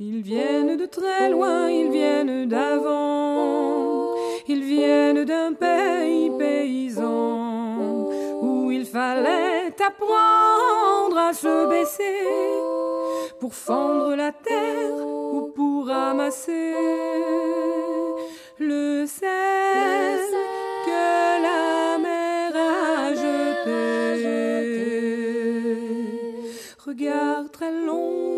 Ils viennent de très loin, ils viennent d'avant, ils viennent d'un pays paysan où il fallait apprendre à se baisser pour fendre la terre ou pour ramasser le sel que la mer a jeté. Regard très long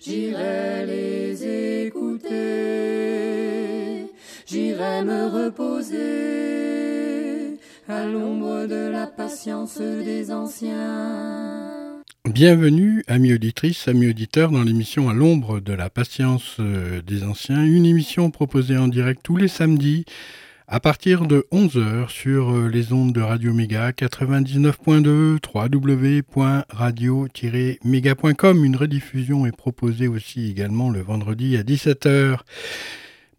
J'irai les écouter, j'irai me reposer à l'ombre de la patience des anciens. Bienvenue, amis auditrices, amis auditeurs, dans l'émission À l'ombre de la patience euh, des anciens, une émission proposée en direct tous les samedis à partir de 11h sur euh, les ondes de Radio Méga 99.2 www.radio-méga.com. Une rediffusion est proposée aussi également le vendredi à 17h.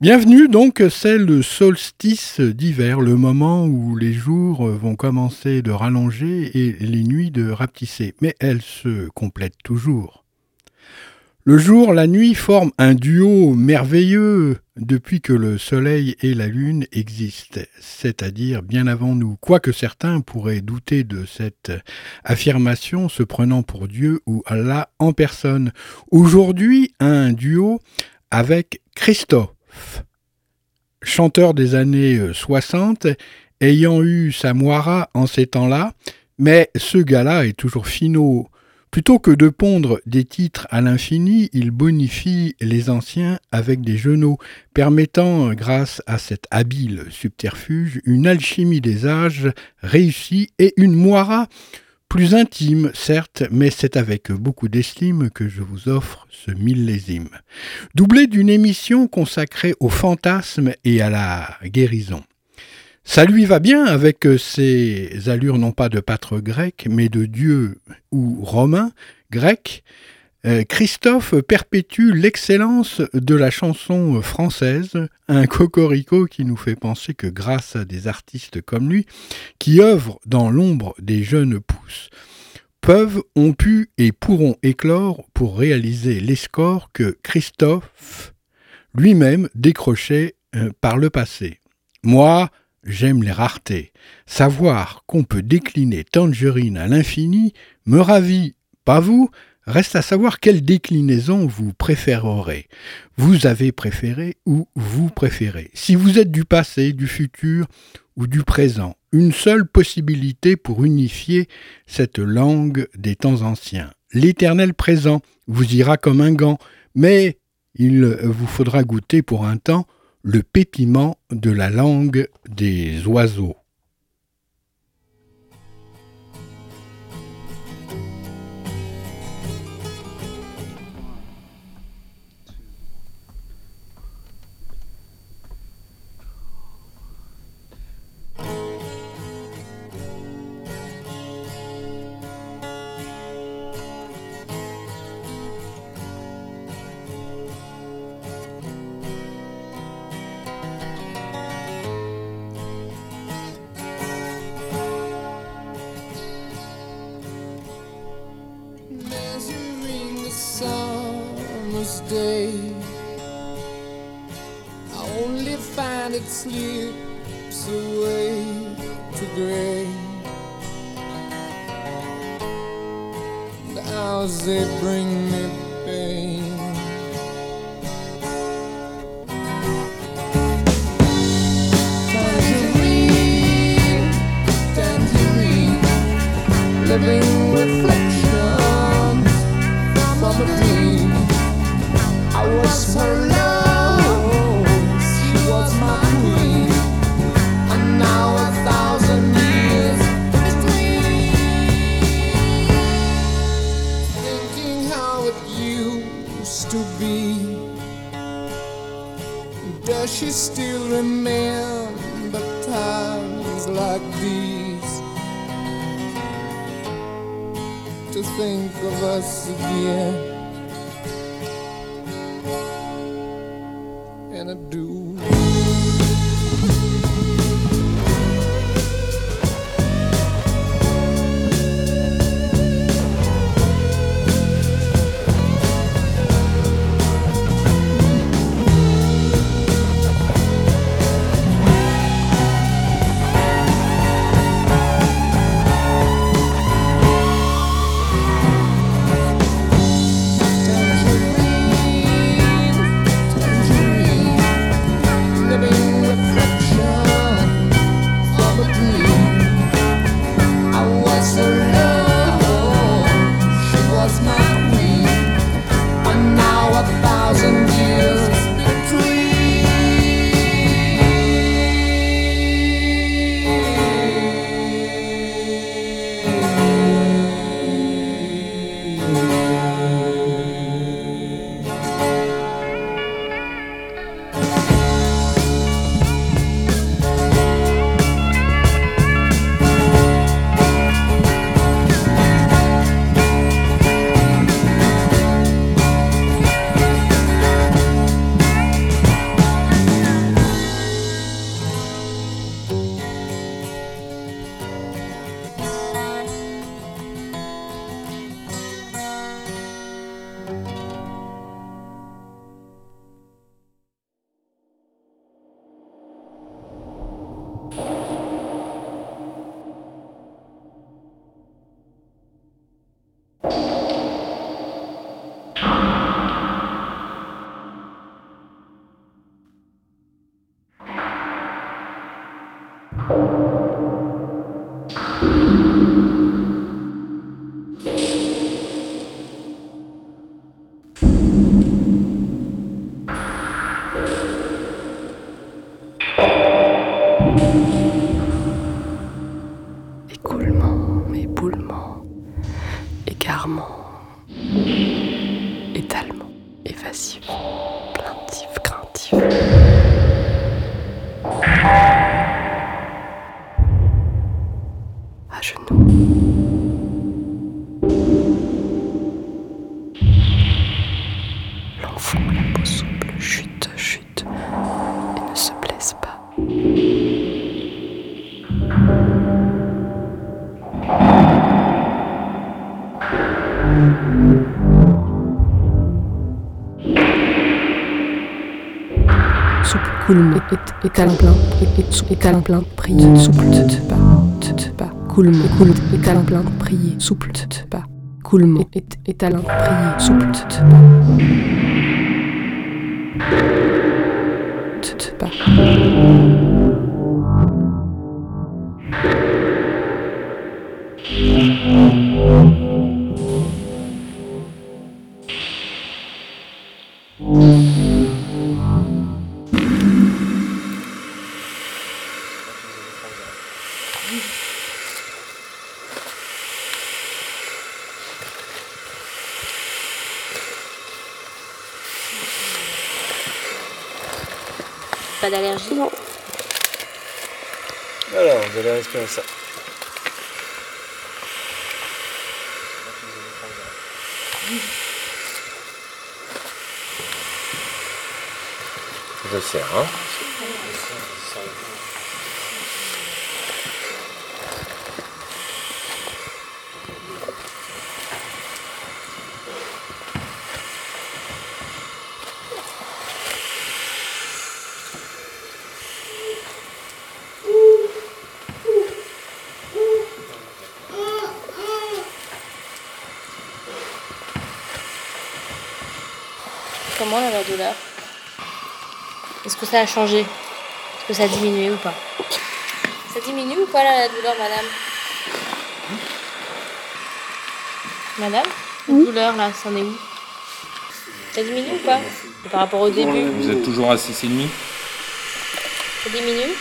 Bienvenue donc, c'est le solstice d'hiver, le moment où les jours vont commencer de rallonger et les nuits de rapetisser, mais elles se complètent toujours. Le jour, la nuit forment un duo merveilleux depuis que le Soleil et la Lune existent, c'est-à-dire bien avant nous, quoique certains pourraient douter de cette affirmation se prenant pour Dieu ou Allah en personne. Aujourd'hui, un duo avec Christophe chanteur des années 60, ayant eu sa moira en ces temps-là, mais ce gars-là est toujours finot. Plutôt que de pondre des titres à l'infini, il bonifie les anciens avec des genoux, permettant, grâce à cet habile subterfuge, une alchimie des âges réussie et une moira plus intime, certes, mais c'est avec beaucoup d'estime que je vous offre ce millésime. Doublé d'une émission consacrée au fantasme et à la guérison. Ça lui va bien avec ses allures non pas de pâtre grec, mais de dieu ou romain, grec. Euh, Christophe perpétue l'excellence de la chanson française, un cocorico qui nous fait penser que grâce à des artistes comme lui, qui œuvrent dans l'ombre des jeunes pousses, peuvent, ont pu et pourront éclore pour réaliser les scores que Christophe lui-même décrochait euh, par le passé. Moi, j'aime les raretés. Savoir qu'on peut décliner Tangerine à l'infini me ravit, pas vous? Reste à savoir quelle déclinaison vous préférerez. Vous avez préféré ou vous préférez. Si vous êtes du passé, du futur ou du présent, une seule possibilité pour unifier cette langue des temps anciens. L'éternel présent vous ira comme un gant, mais il vous faudra goûter pour un temps le pétillement de la langue des oiseaux. 哦。Étalon plein, étalon plein, prier, souple, pas, coulement, coule, étalon plein, prier, souple, pas, coulement, et, étalon, prier, souple, pas, ça. Je serre, hein Comment là, la douleur Est-ce que ça a changé Est-ce que ça a diminué ou pas Ça diminue ou pas là, la douleur, madame Madame La douleur là, c'en est où Ça diminue ou pas Par rapport au début, Vous êtes toujours à 6,5 ça diminue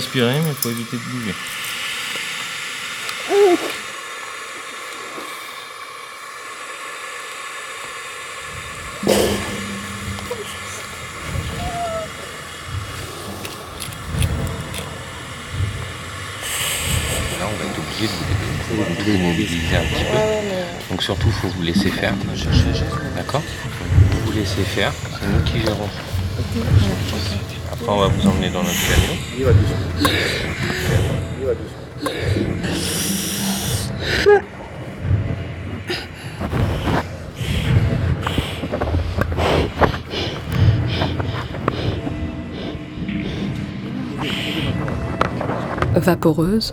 respirer, mais il faut éviter de bouger. Là, on va être obligé de vous de vous démobiliser un petit peu. Donc surtout, il faut vous laisser faire. D'accord? Vous vous laissez faire, c'est nous qui gérons. Après, on va vous emmener dans notre camion. vaporeuse.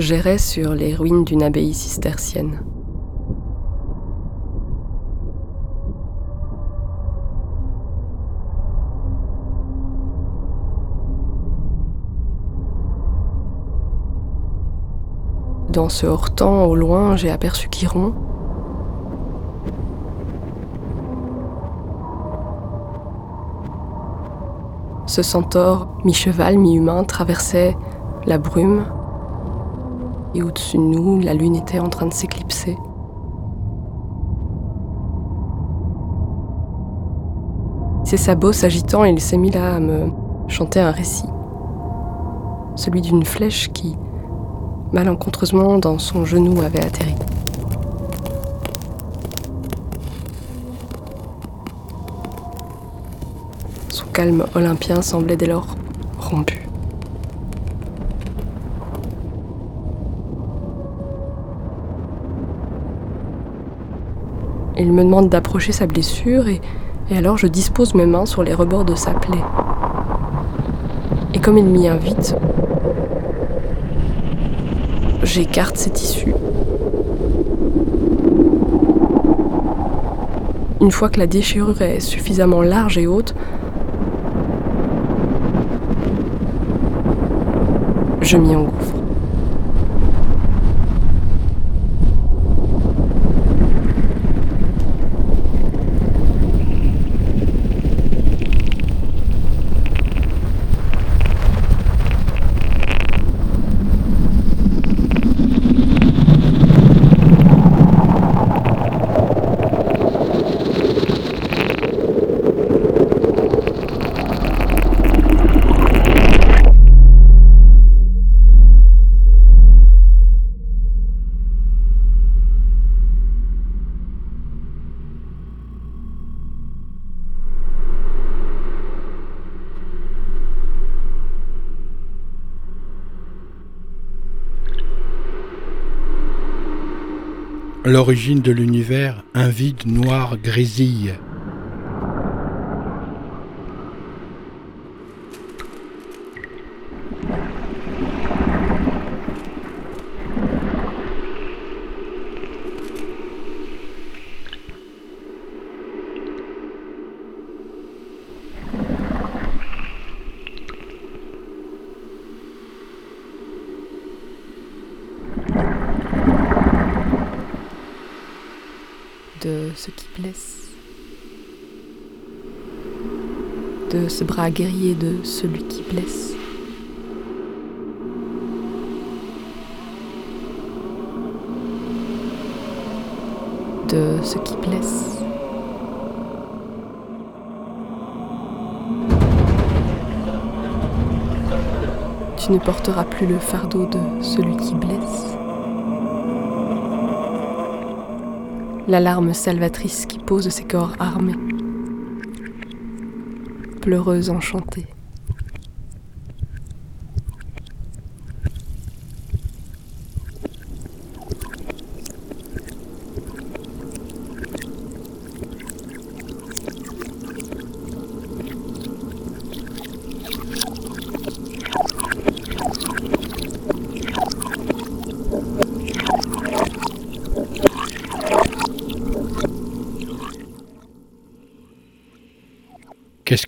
J'errais sur les ruines d'une abbaye cistercienne. Dans ce hors-temps, au loin, j'ai aperçu Chiron, Ce centaure, mi-cheval, mi-humain, traversait la brume. Et au-dessus de nous, la lune était en train de s'éclipser. Ses sabots s'agitant, il s'est mis là à me chanter un récit. Celui d'une flèche qui, malencontreusement, dans son genou avait atterri. Son calme olympien semblait dès lors rompu. Il me demande d'approcher sa blessure et, alors je dispose mes mains sur les rebords de sa plaie. Et comme il m'y invite, j'écarte ses tissus. Une fois que la déchirure est suffisamment large et haute, je m'y engouffre. L'origine de l'univers, un vide noir grésille. de ce qui blesse, guerrier de celui qui blesse. De ce qui blesse. Tu ne porteras plus le fardeau de celui qui blesse. l'alarme salvatrice qui pose ses corps armés. Pleureuse enchantée.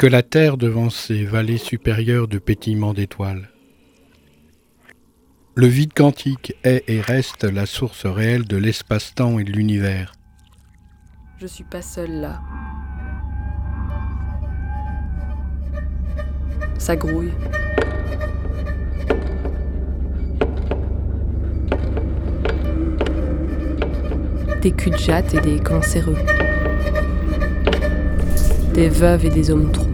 Que la Terre devant ces vallées supérieures de pétillement d'étoiles Le vide quantique est et reste la source réelle de l'espace-temps et de l'univers. Je suis pas seule là. Ça grouille. Des culs de jatte et des cancéreux. Des veuves et des hommes trous.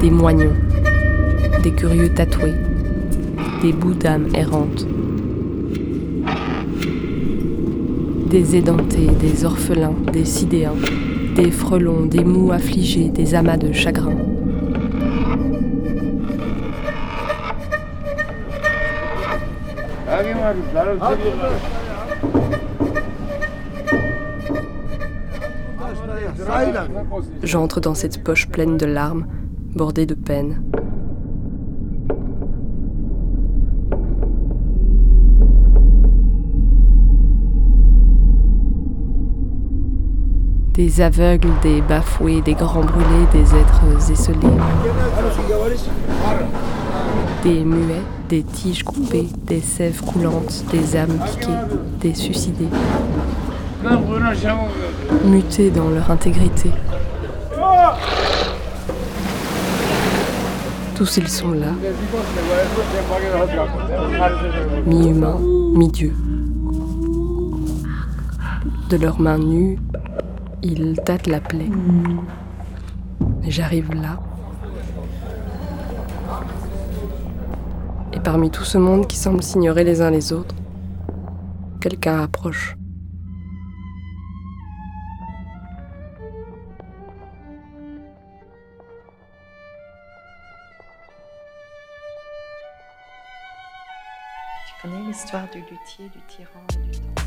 Des moignons. Des curieux tatoués. Des bouts d'âme errantes. Des édentés, des orphelins, des sidéens, des frelons, des mous affligés, des amas de chagrin. J'entre dans cette poche pleine de larmes, bordée de peine. Des aveugles, des bafoués, des grands brûlés, des êtres esselés. Des muets, des tiges coupées, des sèves coulantes, des âmes piquées, des suicidés. Mutés dans leur intégrité. Tous ils sont là, mi-humains, mi-dieux. De leurs mains nues, ils tâtent la plaie. J'arrive là. Et parmi tout ce monde qui semble s'ignorer les uns les autres, quelqu'un approche. L'histoire du luthier, du tyran et du temps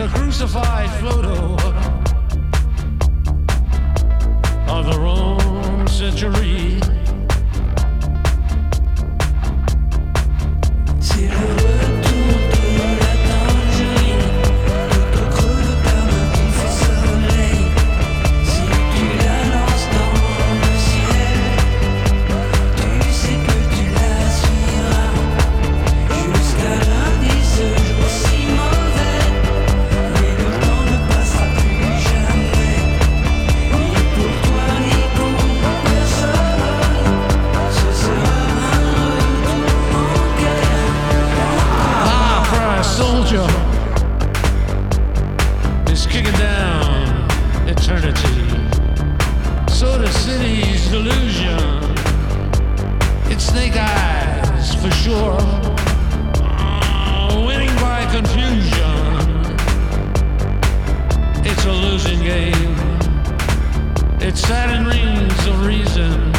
a crucified photo of the wrong century. It's Saturn rings of reason.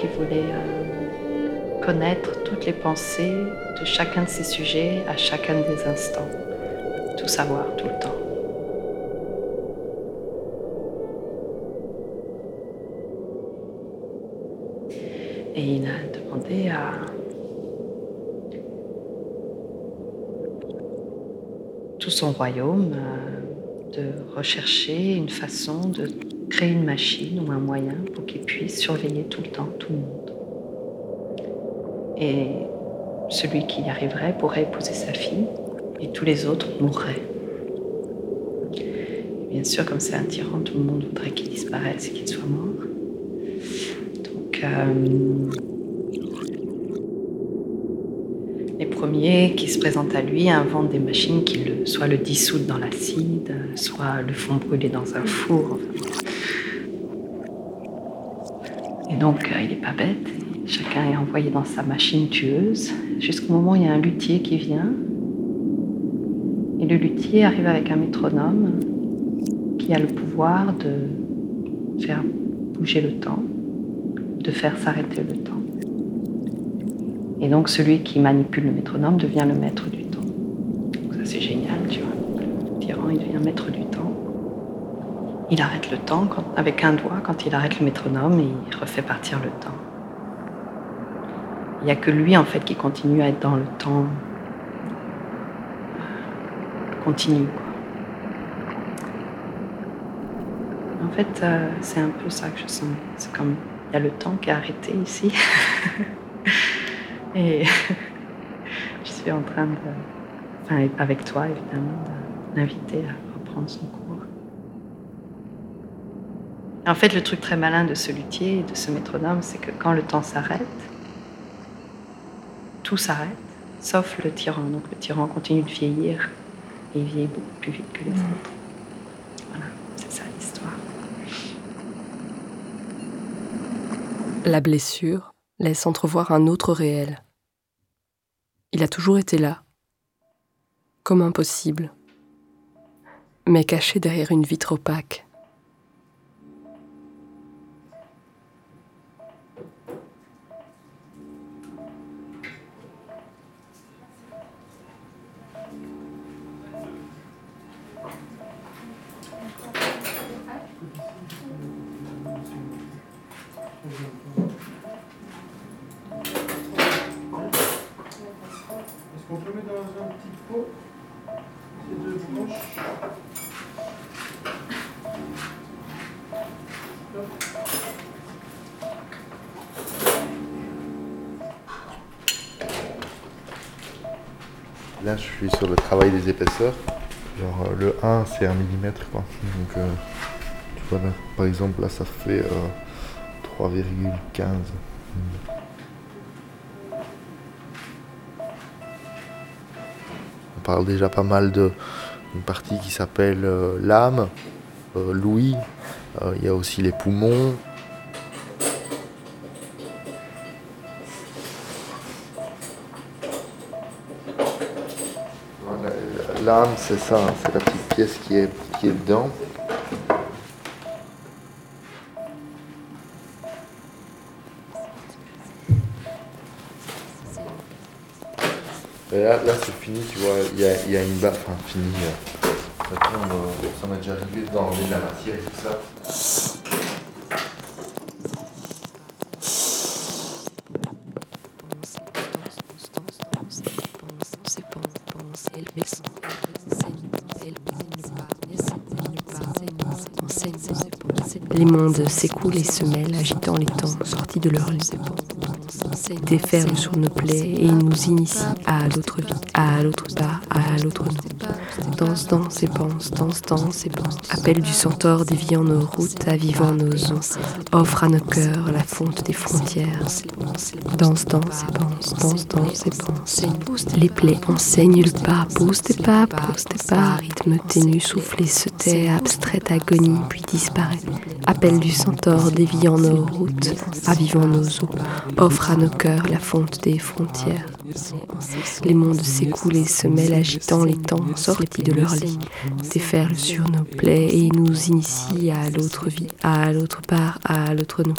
Qui voulait euh, connaître toutes les pensées de chacun de ses sujets à chacun des instants. Tout savoir tout le temps. Et il a demandé à tout son royaume euh, de rechercher une façon de créer une machine ou un moyen pour qu'il puisse surveiller tout le temps tout le monde. Et celui qui y arriverait pourrait épouser sa fille et tous les autres mourraient. Bien sûr, comme c'est un tyran, tout le monde voudrait qu'il disparaisse et qu'il soit mort. Donc, euh, les premiers qui se présentent à lui inventent des machines qui le, soit le dissoutent dans l'acide, soit le font brûler dans un four. Donc, euh, il n'est pas bête. Chacun est envoyé dans sa machine tueuse, jusqu'au moment où il y a un luthier qui vient. Et le luthier arrive avec un métronome qui a le pouvoir de faire bouger le temps, de faire s'arrêter le temps. Et donc, celui qui manipule le métronome devient le maître du temps. Ça, c'est génial, tu vois. Il devient maître du temps. Il arrête le temps avec un doigt quand il arrête le métronome et il refait partir le temps. Il n'y a que lui en fait qui continue à être dans le temps continu. quoi. En fait, euh, c'est un peu ça que je sens. C'est comme il y a le temps qui est arrêté ici. et je suis en train de, enfin avec toi évidemment, de l'inviter à reprendre son cours. En fait, le truc très malin de ce luthier et de ce métronome, c'est que quand le temps s'arrête, tout s'arrête, sauf le tyran. Donc le tyran continue de vieillir et il vieillit beaucoup plus vite que les autres. Voilà, c'est ça l'histoire. La blessure laisse entrevoir un autre réel. Il a toujours été là, comme impossible, mais caché derrière une vitre opaque. Suis sur le travail des épaisseurs. Genre, euh, le 1, c'est 1 mm, quoi. Donc, euh, tu vois, là, par exemple, là, ça fait euh, 3,15. Mm. on parle déjà pas mal de une partie qui s'appelle euh, l'âme, euh, l'ouïe, euh, il y a aussi les poumons. C'est ça, hein, c'est la petite pièce qui est, qui est dedans. Et là, là c'est fini, tu vois, il y a, y a une baffe, enfin fini. euh. Maintenant, euh, ça m'est déjà arrivé de la matière et tout ça. Les mondes s'écoulent et se mêlent, agitant les temps sortis de leur lit. Déferlent sur nos plaies et nous initient à l'autre vie, à l'autre part, à l'autre nous. Danse, danse et pense, danse, danse et pense. Appel du centaure déviant nos routes, avivant nos os, offre à nos cœurs la fonte des frontières. Danse, danse et pense, danse, danse et pense. Les plaies enseignent le pas, pose tes pas, pose tes pas. Rythme ténu, soufflé se tait, abstraite agonie, puis disparaît. Appel du centaure déviant nos routes, avivant nos eaux, offre à nos cœurs la fonte des frontières. Les mondes s'écoulent et se mêlent, agitant les temps sortis de leur lit, déferlent sur nos plaies et nous initient à l'autre vie, à l'autre part, à l'autre nous.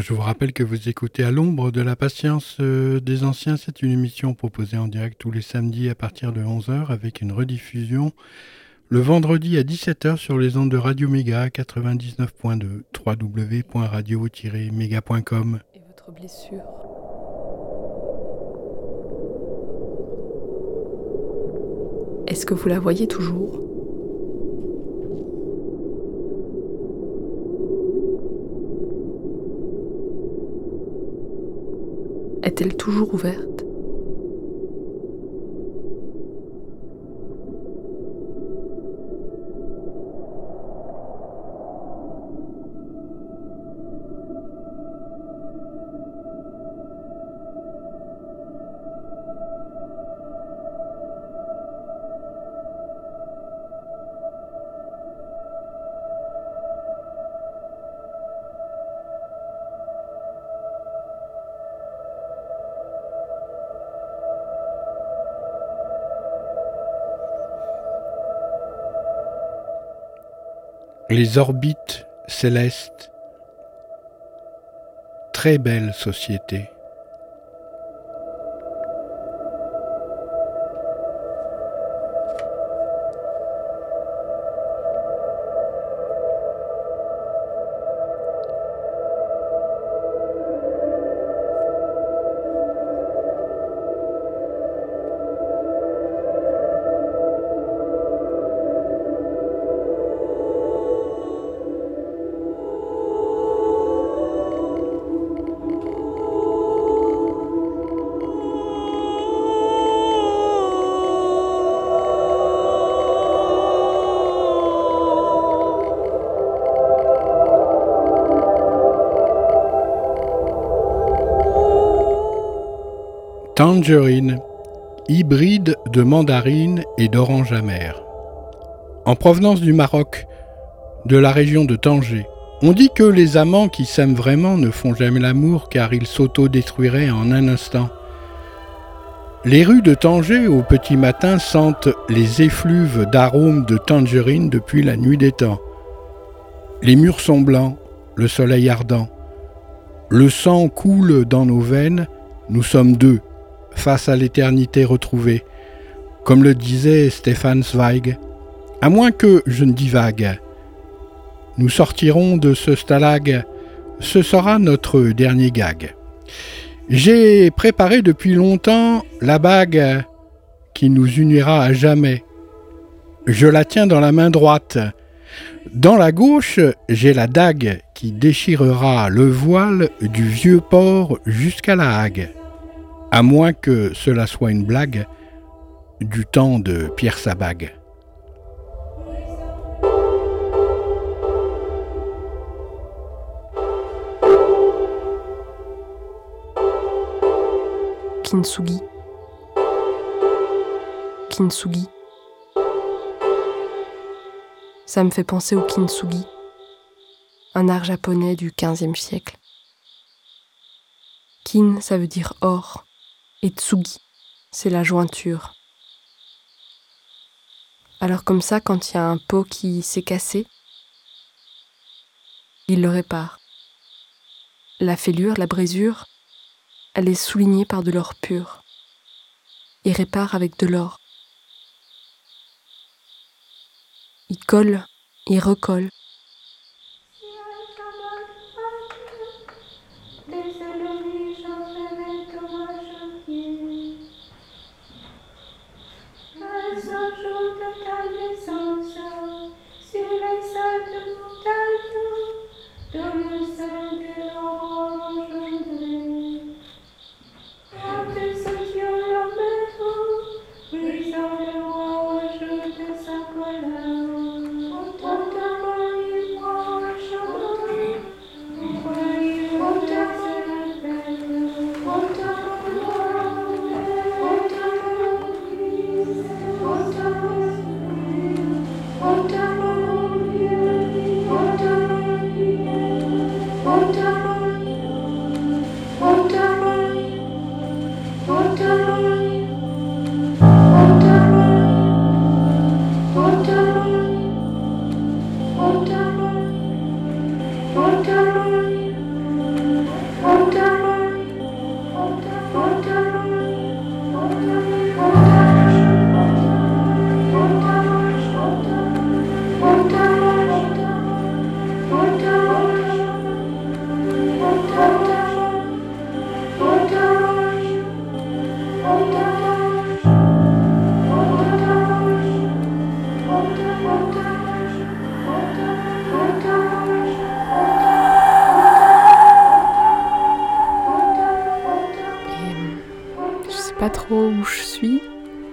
Je vous rappelle que vous écoutez à l'ombre de la patience euh, des anciens. C'est une émission proposée en direct tous les samedis à partir de 11h avec une rediffusion le vendredi à 17h sur les ondes de Radio Méga 99.2 www.radio-méga.com. Et votre blessure Est-ce que vous la voyez toujours? Est-elle toujours ouverte? Les orbites célestes. Très belle société. Tangerine, hybride de mandarine et d'orange amère. En provenance du Maroc, de la région de Tanger, on dit que les amants qui s'aiment vraiment ne font jamais l'amour car ils s'auto-détruiraient en un instant. Les rues de Tanger au petit matin sentent les effluves d'arômes de tangerine depuis la nuit des temps. Les murs sont blancs, le soleil ardent. Le sang coule dans nos veines, nous sommes deux, face à l'éternité retrouvée, comme le disait Stéphane Zweig, à moins que je ne divague. Nous sortirons de ce stalag, ce sera notre dernier gag. J'ai préparé depuis longtemps la bague qui nous unira à jamais. Je la tiens dans la main droite. Dans la gauche, j'ai la dague qui déchirera le voile du vieux port jusqu'à la Hague. À moins que cela soit une blague, du temps de Pierre Sabag. Kintsugi. Kintsugi. Ça me fait penser au kintsugi, un art japonais du XVe siècle. Kin, ça veut dire or, et tsugi, c'est la jointure. Alors comme ça, quand il y a un pot qui s'est cassé, il le répare. La fêlure, la brisure, elle est soulignée par de l'or pur. Il répare avec de l'or. Il colle, il recolle.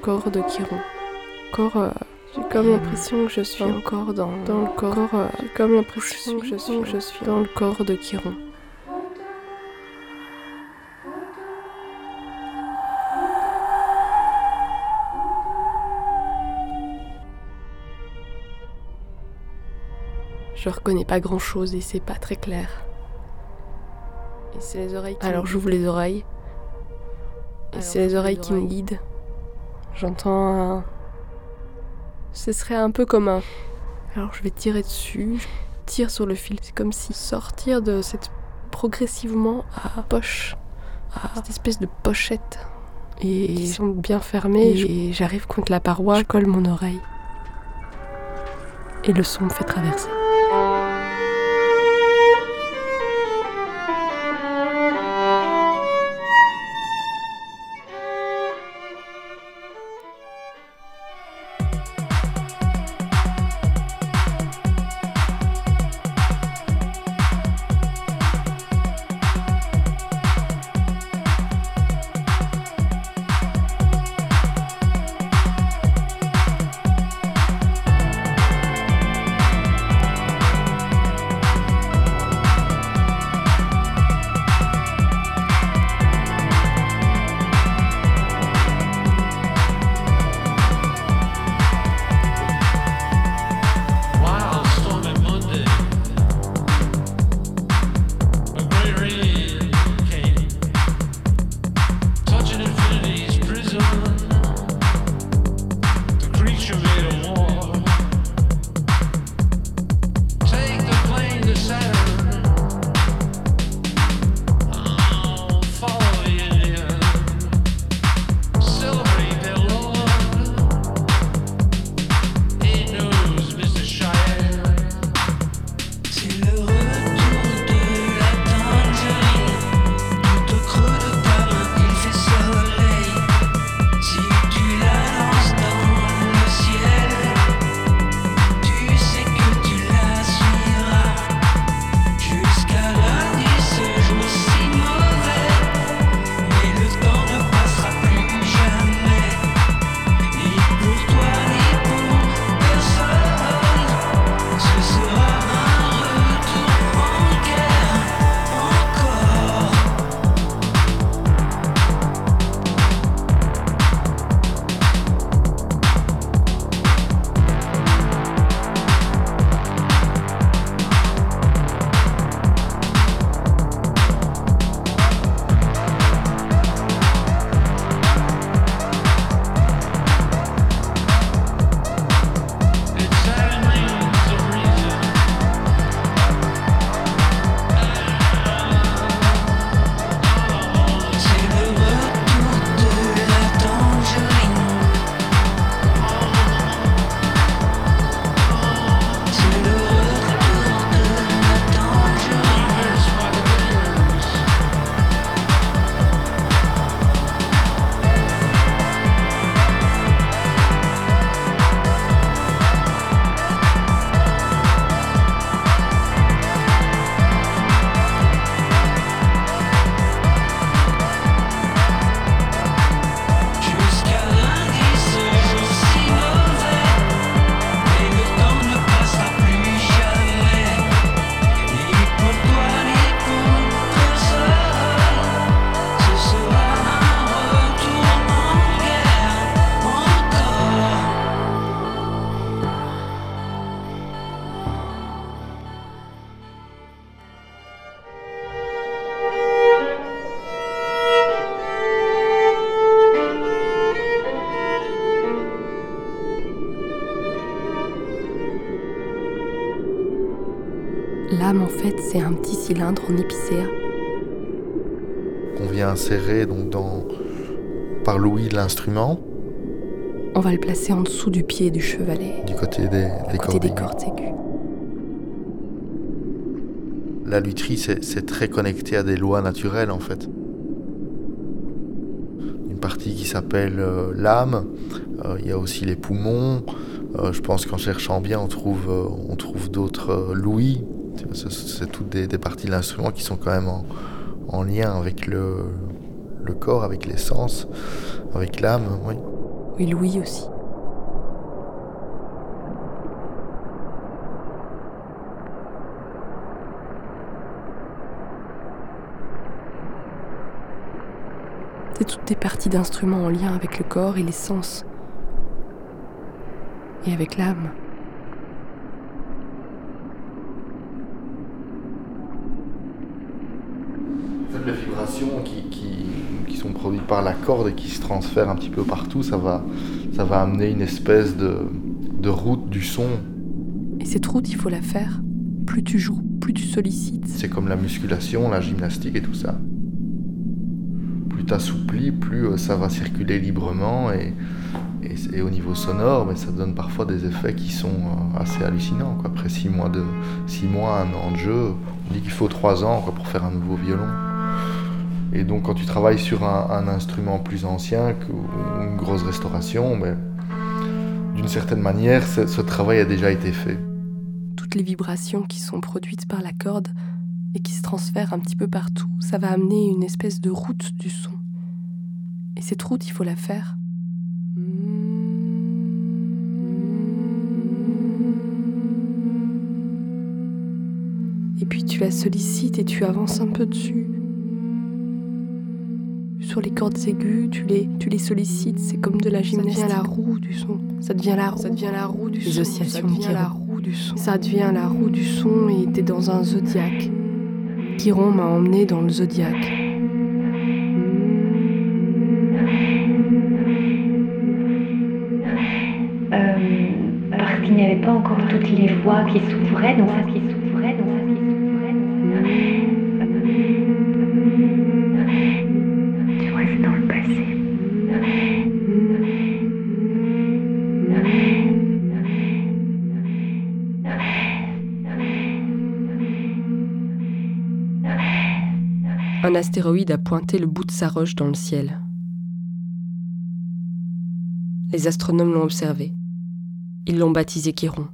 Corps de Chiron. Corps, euh, j'ai comme l'impression que je suis encore dans, dans le corps. euh, j'ai comme l'impression que je suis, je suis dans le corps de Chiron. Je reconnais pas grand chose et c'est pas très clair. Et c'est les oreilles qui Alors j'ouvre les oreilles. Et c'est les oreilles qui me guident. J'entends un. Ce serait un peu comme un. Alors je vais tirer dessus, je tire sur le fil. C'est comme si sortir de cette progressivement à poche, à cette espèce de pochette. Et qui sont bien fermées. Et j'arrive contre la paroi, je colle mon oreille. Et le son me fait traverser. C'est un petit cylindre en épicéa. qu'on vient insérer donc dans, par l'ouïe de l'instrument On va le placer en dessous du pied du chevalet, du côté des, des côté cordes des aiguës. cordes aiguës. La lutherie, c'est très connecté à des lois naturelles en fait. Une partie qui s'appelle euh, l'âme, euh, il y a aussi les poumons. Euh, je pense qu'en cherchant bien, on trouve, on trouve d'autres l'ouïe. C'est toutes des, parties de l'instrument qui sont quand même en, en lien avec le, corps, avec les sens, avec l'âme. Oui. Oui, Louis aussi. C'est toutes des parties d'instruments en lien avec le corps et les sens. Et avec l'âme. En fait, les vibrations qui, qui- qui sont produites par la corde et qui se transfèrent un petit peu partout, ça va, ça va amener une espèce de, de route du son. Et cette route, il faut la faire. Plus tu joues, plus tu sollicites. C'est comme la musculation, la gymnastique et tout ça. Plus t'assouplis, plus euh, ça va circuler librement et, et, c'est- et au niveau sonore, mais ça donne parfois des effets qui sont euh, assez hallucinants. Quoi. Après six mois, de, six mois, un an de jeu, on dit qu'il faut trois ans quoi, pour faire un nouveau violon. Et donc quand tu travailles sur un, instrument plus ancien ou une grosse restauration, mais d'une certaine manière, ce travail a déjà été fait. Toutes les vibrations qui sont produites par la corde et qui se transfèrent un petit peu partout, ça va amener une espèce de route du son. Et cette route, il faut la faire. Et puis tu la sollicites et tu avances un peu dessus. Sur les cordes aiguës, tu les, tu les sollicites, c'est comme de la gymnastique. Ça devient la roue du son. Ça devient la roue. Ça devient la roue du Les son. oscillations ça de devient la roue du son. Ça devient la roue du son et t'es dans un zodiaque. Chiron m'a emmené dans le zodiaque. Euh, parce qu'il n'y avait pas encore toutes les voies qui s'ouvraient, donc ça qui Un astéroïde a pointé le bout de sa roche dans le ciel. Les astronomes l'ont observé. Ils l'ont baptisé Chiron.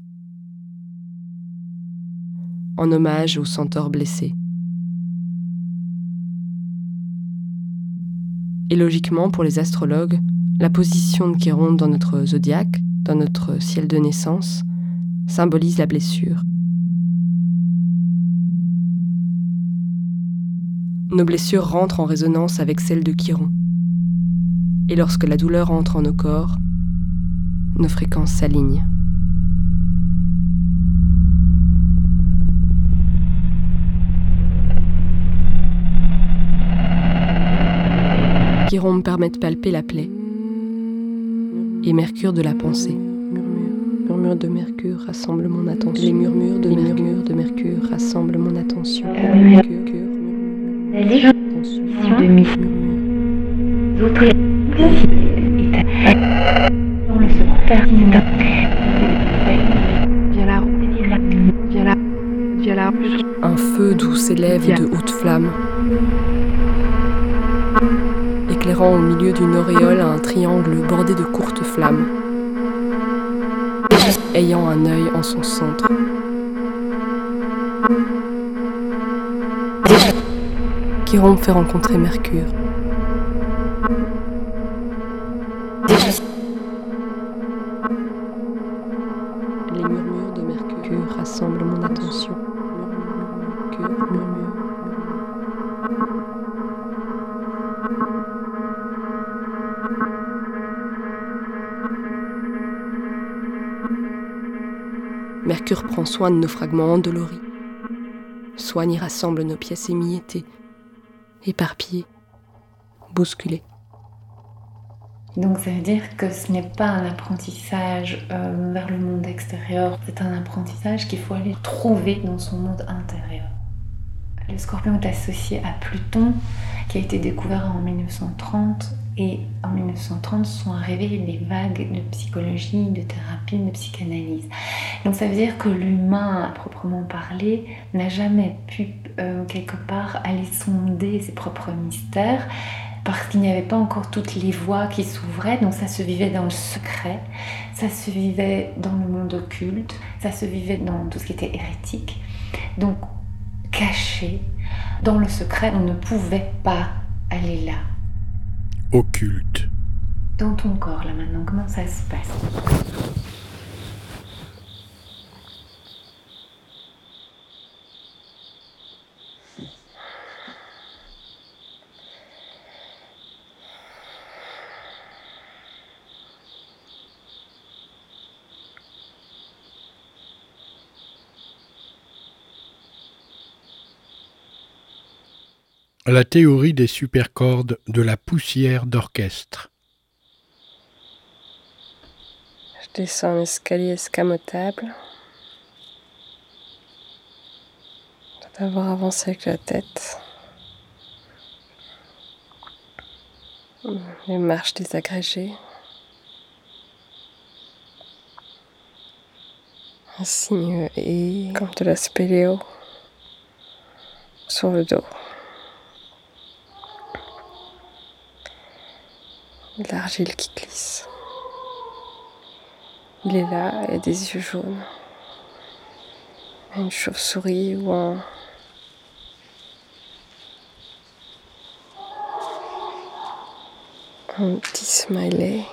En hommage au centaure blessé. Et logiquement, pour les astrologues, la position de Chiron dans notre zodiaque, dans notre ciel de naissance, symbolise la blessure. Nos blessures rentrent en résonance avec celles de Chiron. Et lorsque la douleur entre en nos corps, nos fréquences s'alignent. Chiron me permet de palper la plaie. Et Mercure de la pensée. Murmure de Mercure rassemble mon attention. Les murmures de, Mercure, de Mercure rassemblent mon attention. Mercure, Un feu d'où s'élèvent de hautes flammes, éclairant au milieu d'une auréole un triangle bordé de courtes flammes, ayant un œil en son centre. Chiron me fait rencontrer Mercure. Les murmures de Mercure rassemblent mon attention. Mercure prend soin de nos fragments endoloris. Soigne et rassemble nos pièces émiettées, éparpillées, bousculées. Donc ça veut dire que ce n'est pas un apprentissage euh, vers le monde extérieur, c'est un apprentissage qu'il faut aller trouver dans son monde intérieur. Le scorpion est associé à Pluton, qui a été découvert en 1930. Et en 1930 sont arrivées les vagues de psychologie, de thérapie, de psychanalyse. Donc ça veut dire que l'humain, à proprement parler, n'a jamais pu euh, quelque part aller sonder ses propres mystères parce qu'il n'y avait pas encore toutes les voies qui s'ouvraient, donc ça se vivait dans le secret, ça se vivait dans le monde occulte, ça se vivait dans tout ce qui était hérétique. Donc caché, dans le secret, on ne pouvait pas aller là. Occulte. Dans ton corps, là maintenant, comment ça se passe? La théorie des supercordes de la poussière d'orchestre. Je descends un escalier escamotable. D'avoir avancé avec la tête. Les marches désagrégées. Un signe et comme de la spéléo sur le dos. L'argile qui glisse. Il est là, il a des yeux jaunes. Une chauve-souris ou un. Un petit smiley.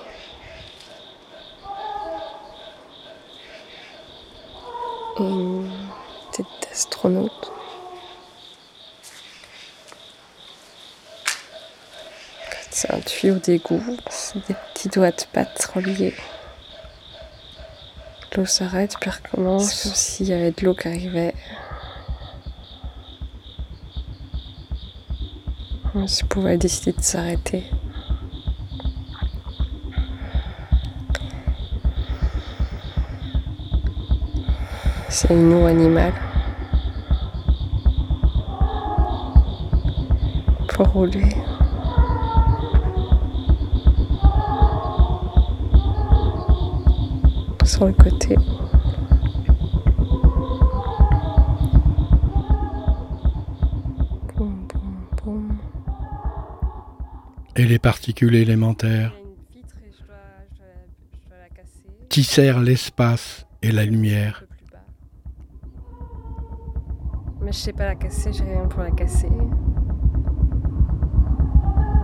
Et une tête. C'est un tuyau d'égout, c'est des petits doigts de pattes reliés. L'eau s'arrête, puis recommence comme s'il y avait de l'eau qui arrivait. On se pouvait décider de s'arrêter. C'est une eau animale. Pour rouler. Sur le côté. Et les particules élémentaires tissèrent l'espace et la lumière. Mais je sais pas la casser, j'ai rien pour la casser.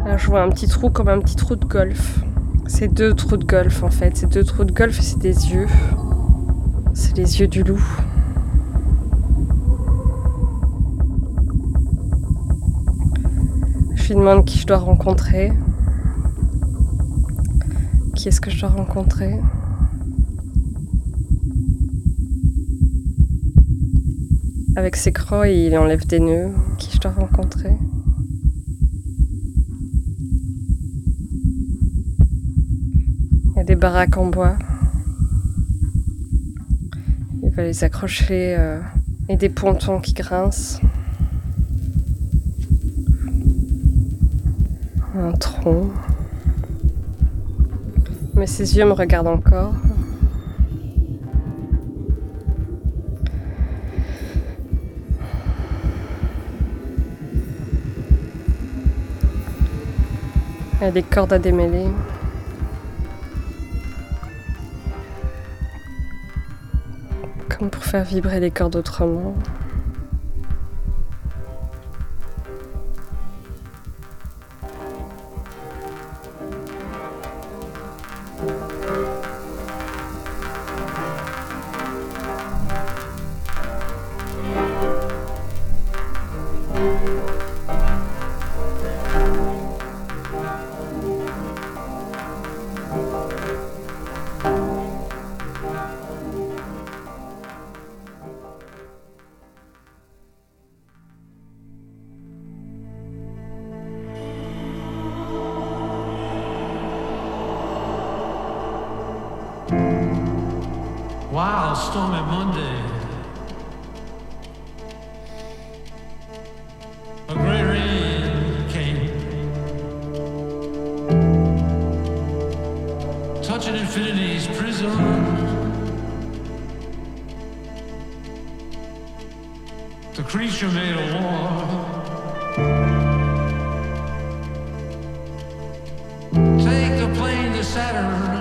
Là, je vois un petit trou comme un petit trou de golf. C'est deux trous de golf en fait. C'est deux trous de golf c'est des yeux. C'est les yeux du loup. Je lui demande qui je dois rencontrer. Qui est-ce que je dois rencontrer? Avec ses crocs, il enlève des nœuds. Qui je dois rencontrer? Baraques en bois. Il va les accrocher euh, et des pontons qui grincent. Un tronc. Mais ses yeux me regardent encore. Il y a des cordes à démêler. Pour faire vibrer les cordes autrement. Creature made a war. Take the plane to Saturn.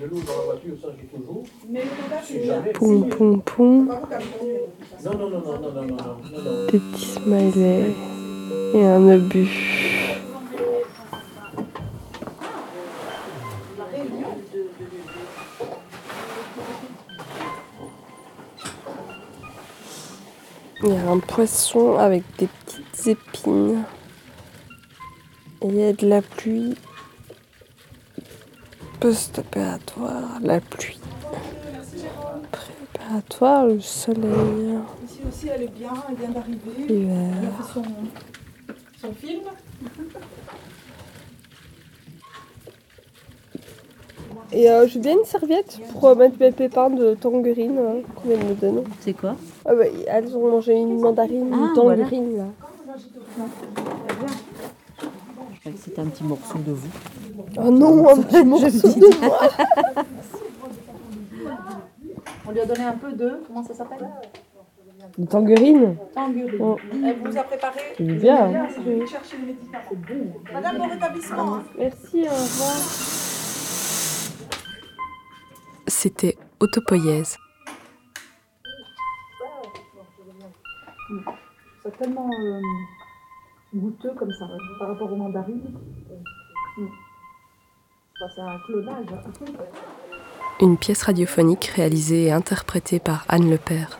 Le loup dans la voiture, ça j'ai toujours. Mais. Pom, pom, pom. Non, non, non, non, non, non, non, non. Des et un obus. Il y a un poisson avec des petites épines. Et il y a de la pluie post-opératoire. La pluie préparatoire, le soleil. Ici aussi, elle est bien, elle vient d'arriver. Hiver. Elle a fait son, son film. Et euh, j'ai bien une serviette pour euh, mettre mes pépins de tangerine hein, qu'on vient de me donner. C'est quoi? Ah bah, Elles ont mangé une mandarine, Ah, une tangerine là. C'était un petit morceau de vous. Oh non, un petit morceau de moi. On lui a donné un peu de. Comment ça s'appelle? De tangerine Tangerine. Oh. Elle vous a préparé. C'est bien. Je vais chercher les médicaments. Madame, bon rétablissement. hein. Merci, au revoir. C'était Autopoïèse. C'est tellement euh, goûteux comme ça, par rapport aux mandarines. C'est un clonage. Une pièce radiophonique réalisée et interprétée par Anne Lepère.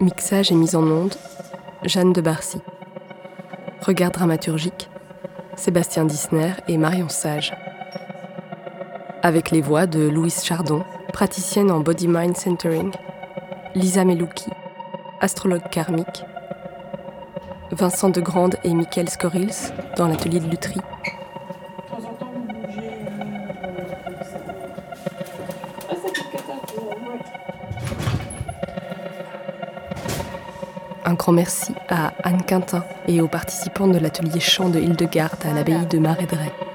Mixage et mise en onde, Jeanne de Barcy. Regard dramaturgique, Sébastien Disner et Marion Sage. Avec les voix de Louise Chardon, praticienne en Body Mind Centering, Lisa Melouki, astrologue karmique, Vincent de Grande et Michael Scorils dans l'atelier de lutherie, Un grand merci à Anne Quintin et aux participants de l'atelier chant de Hildegarde à l'abbaye de Marédret.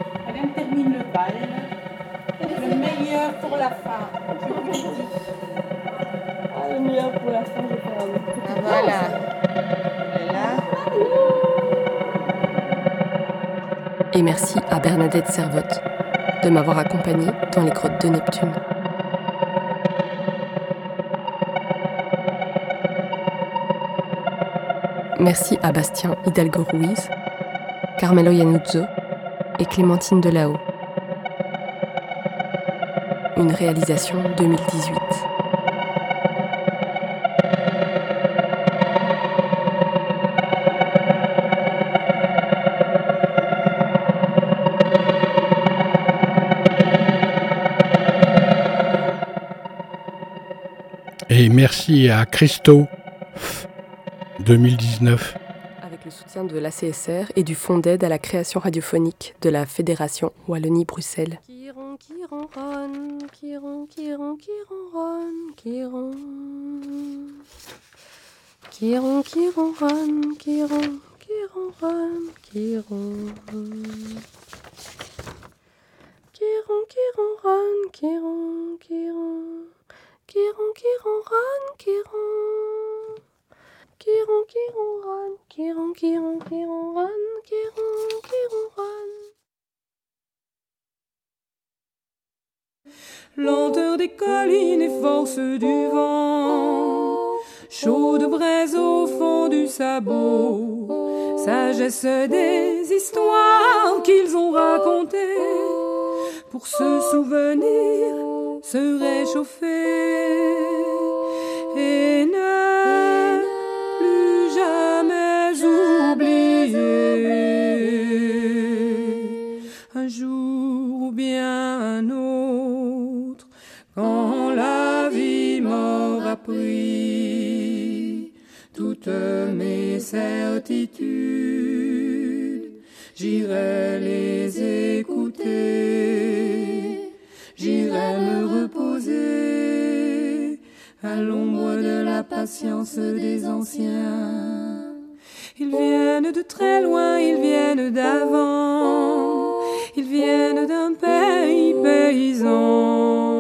Et merci à Bernadette Servotte de m'avoir accompagnée dans les grottes de Neptune. Merci à Bastien Hidalgo Ruiz, Carmelo Yanuzzo et Clémentine Delao. Une réalisation 2018. Et merci à Christo 2019. Avec le soutien de l'ACSR et du Fonds d'aide à la création radiophonique de la Fédération Wallonie-Bruxelles. Qui ron, qui ronronne, qui ron, qui ron, qui ronronne, qui ron. Qui ron, qui ronronne, qui ron, qui ronronne, qui ron. Qui ron, qui ronronne, Kéron, kéron, ron, kéron. Kéron, kéron, ron, kéron, kéron, kéron, ron, kéron, kéron, ron. Lenteur des collines et force du vent, chaude braise au fond du sabot, sagesse des histoires qu'ils ont racontées pour se souvenir se réchauffer et ne plus jamais oublier. Un jour ou bien un autre, quand la vie m'aura pris toutes mes certitudes, j'irai les écouter, j'irai me reposer à l'ombre de la patience des anciens. Ils viennent de très loin, ils viennent d'avant, ils viennent d'un pays paysan.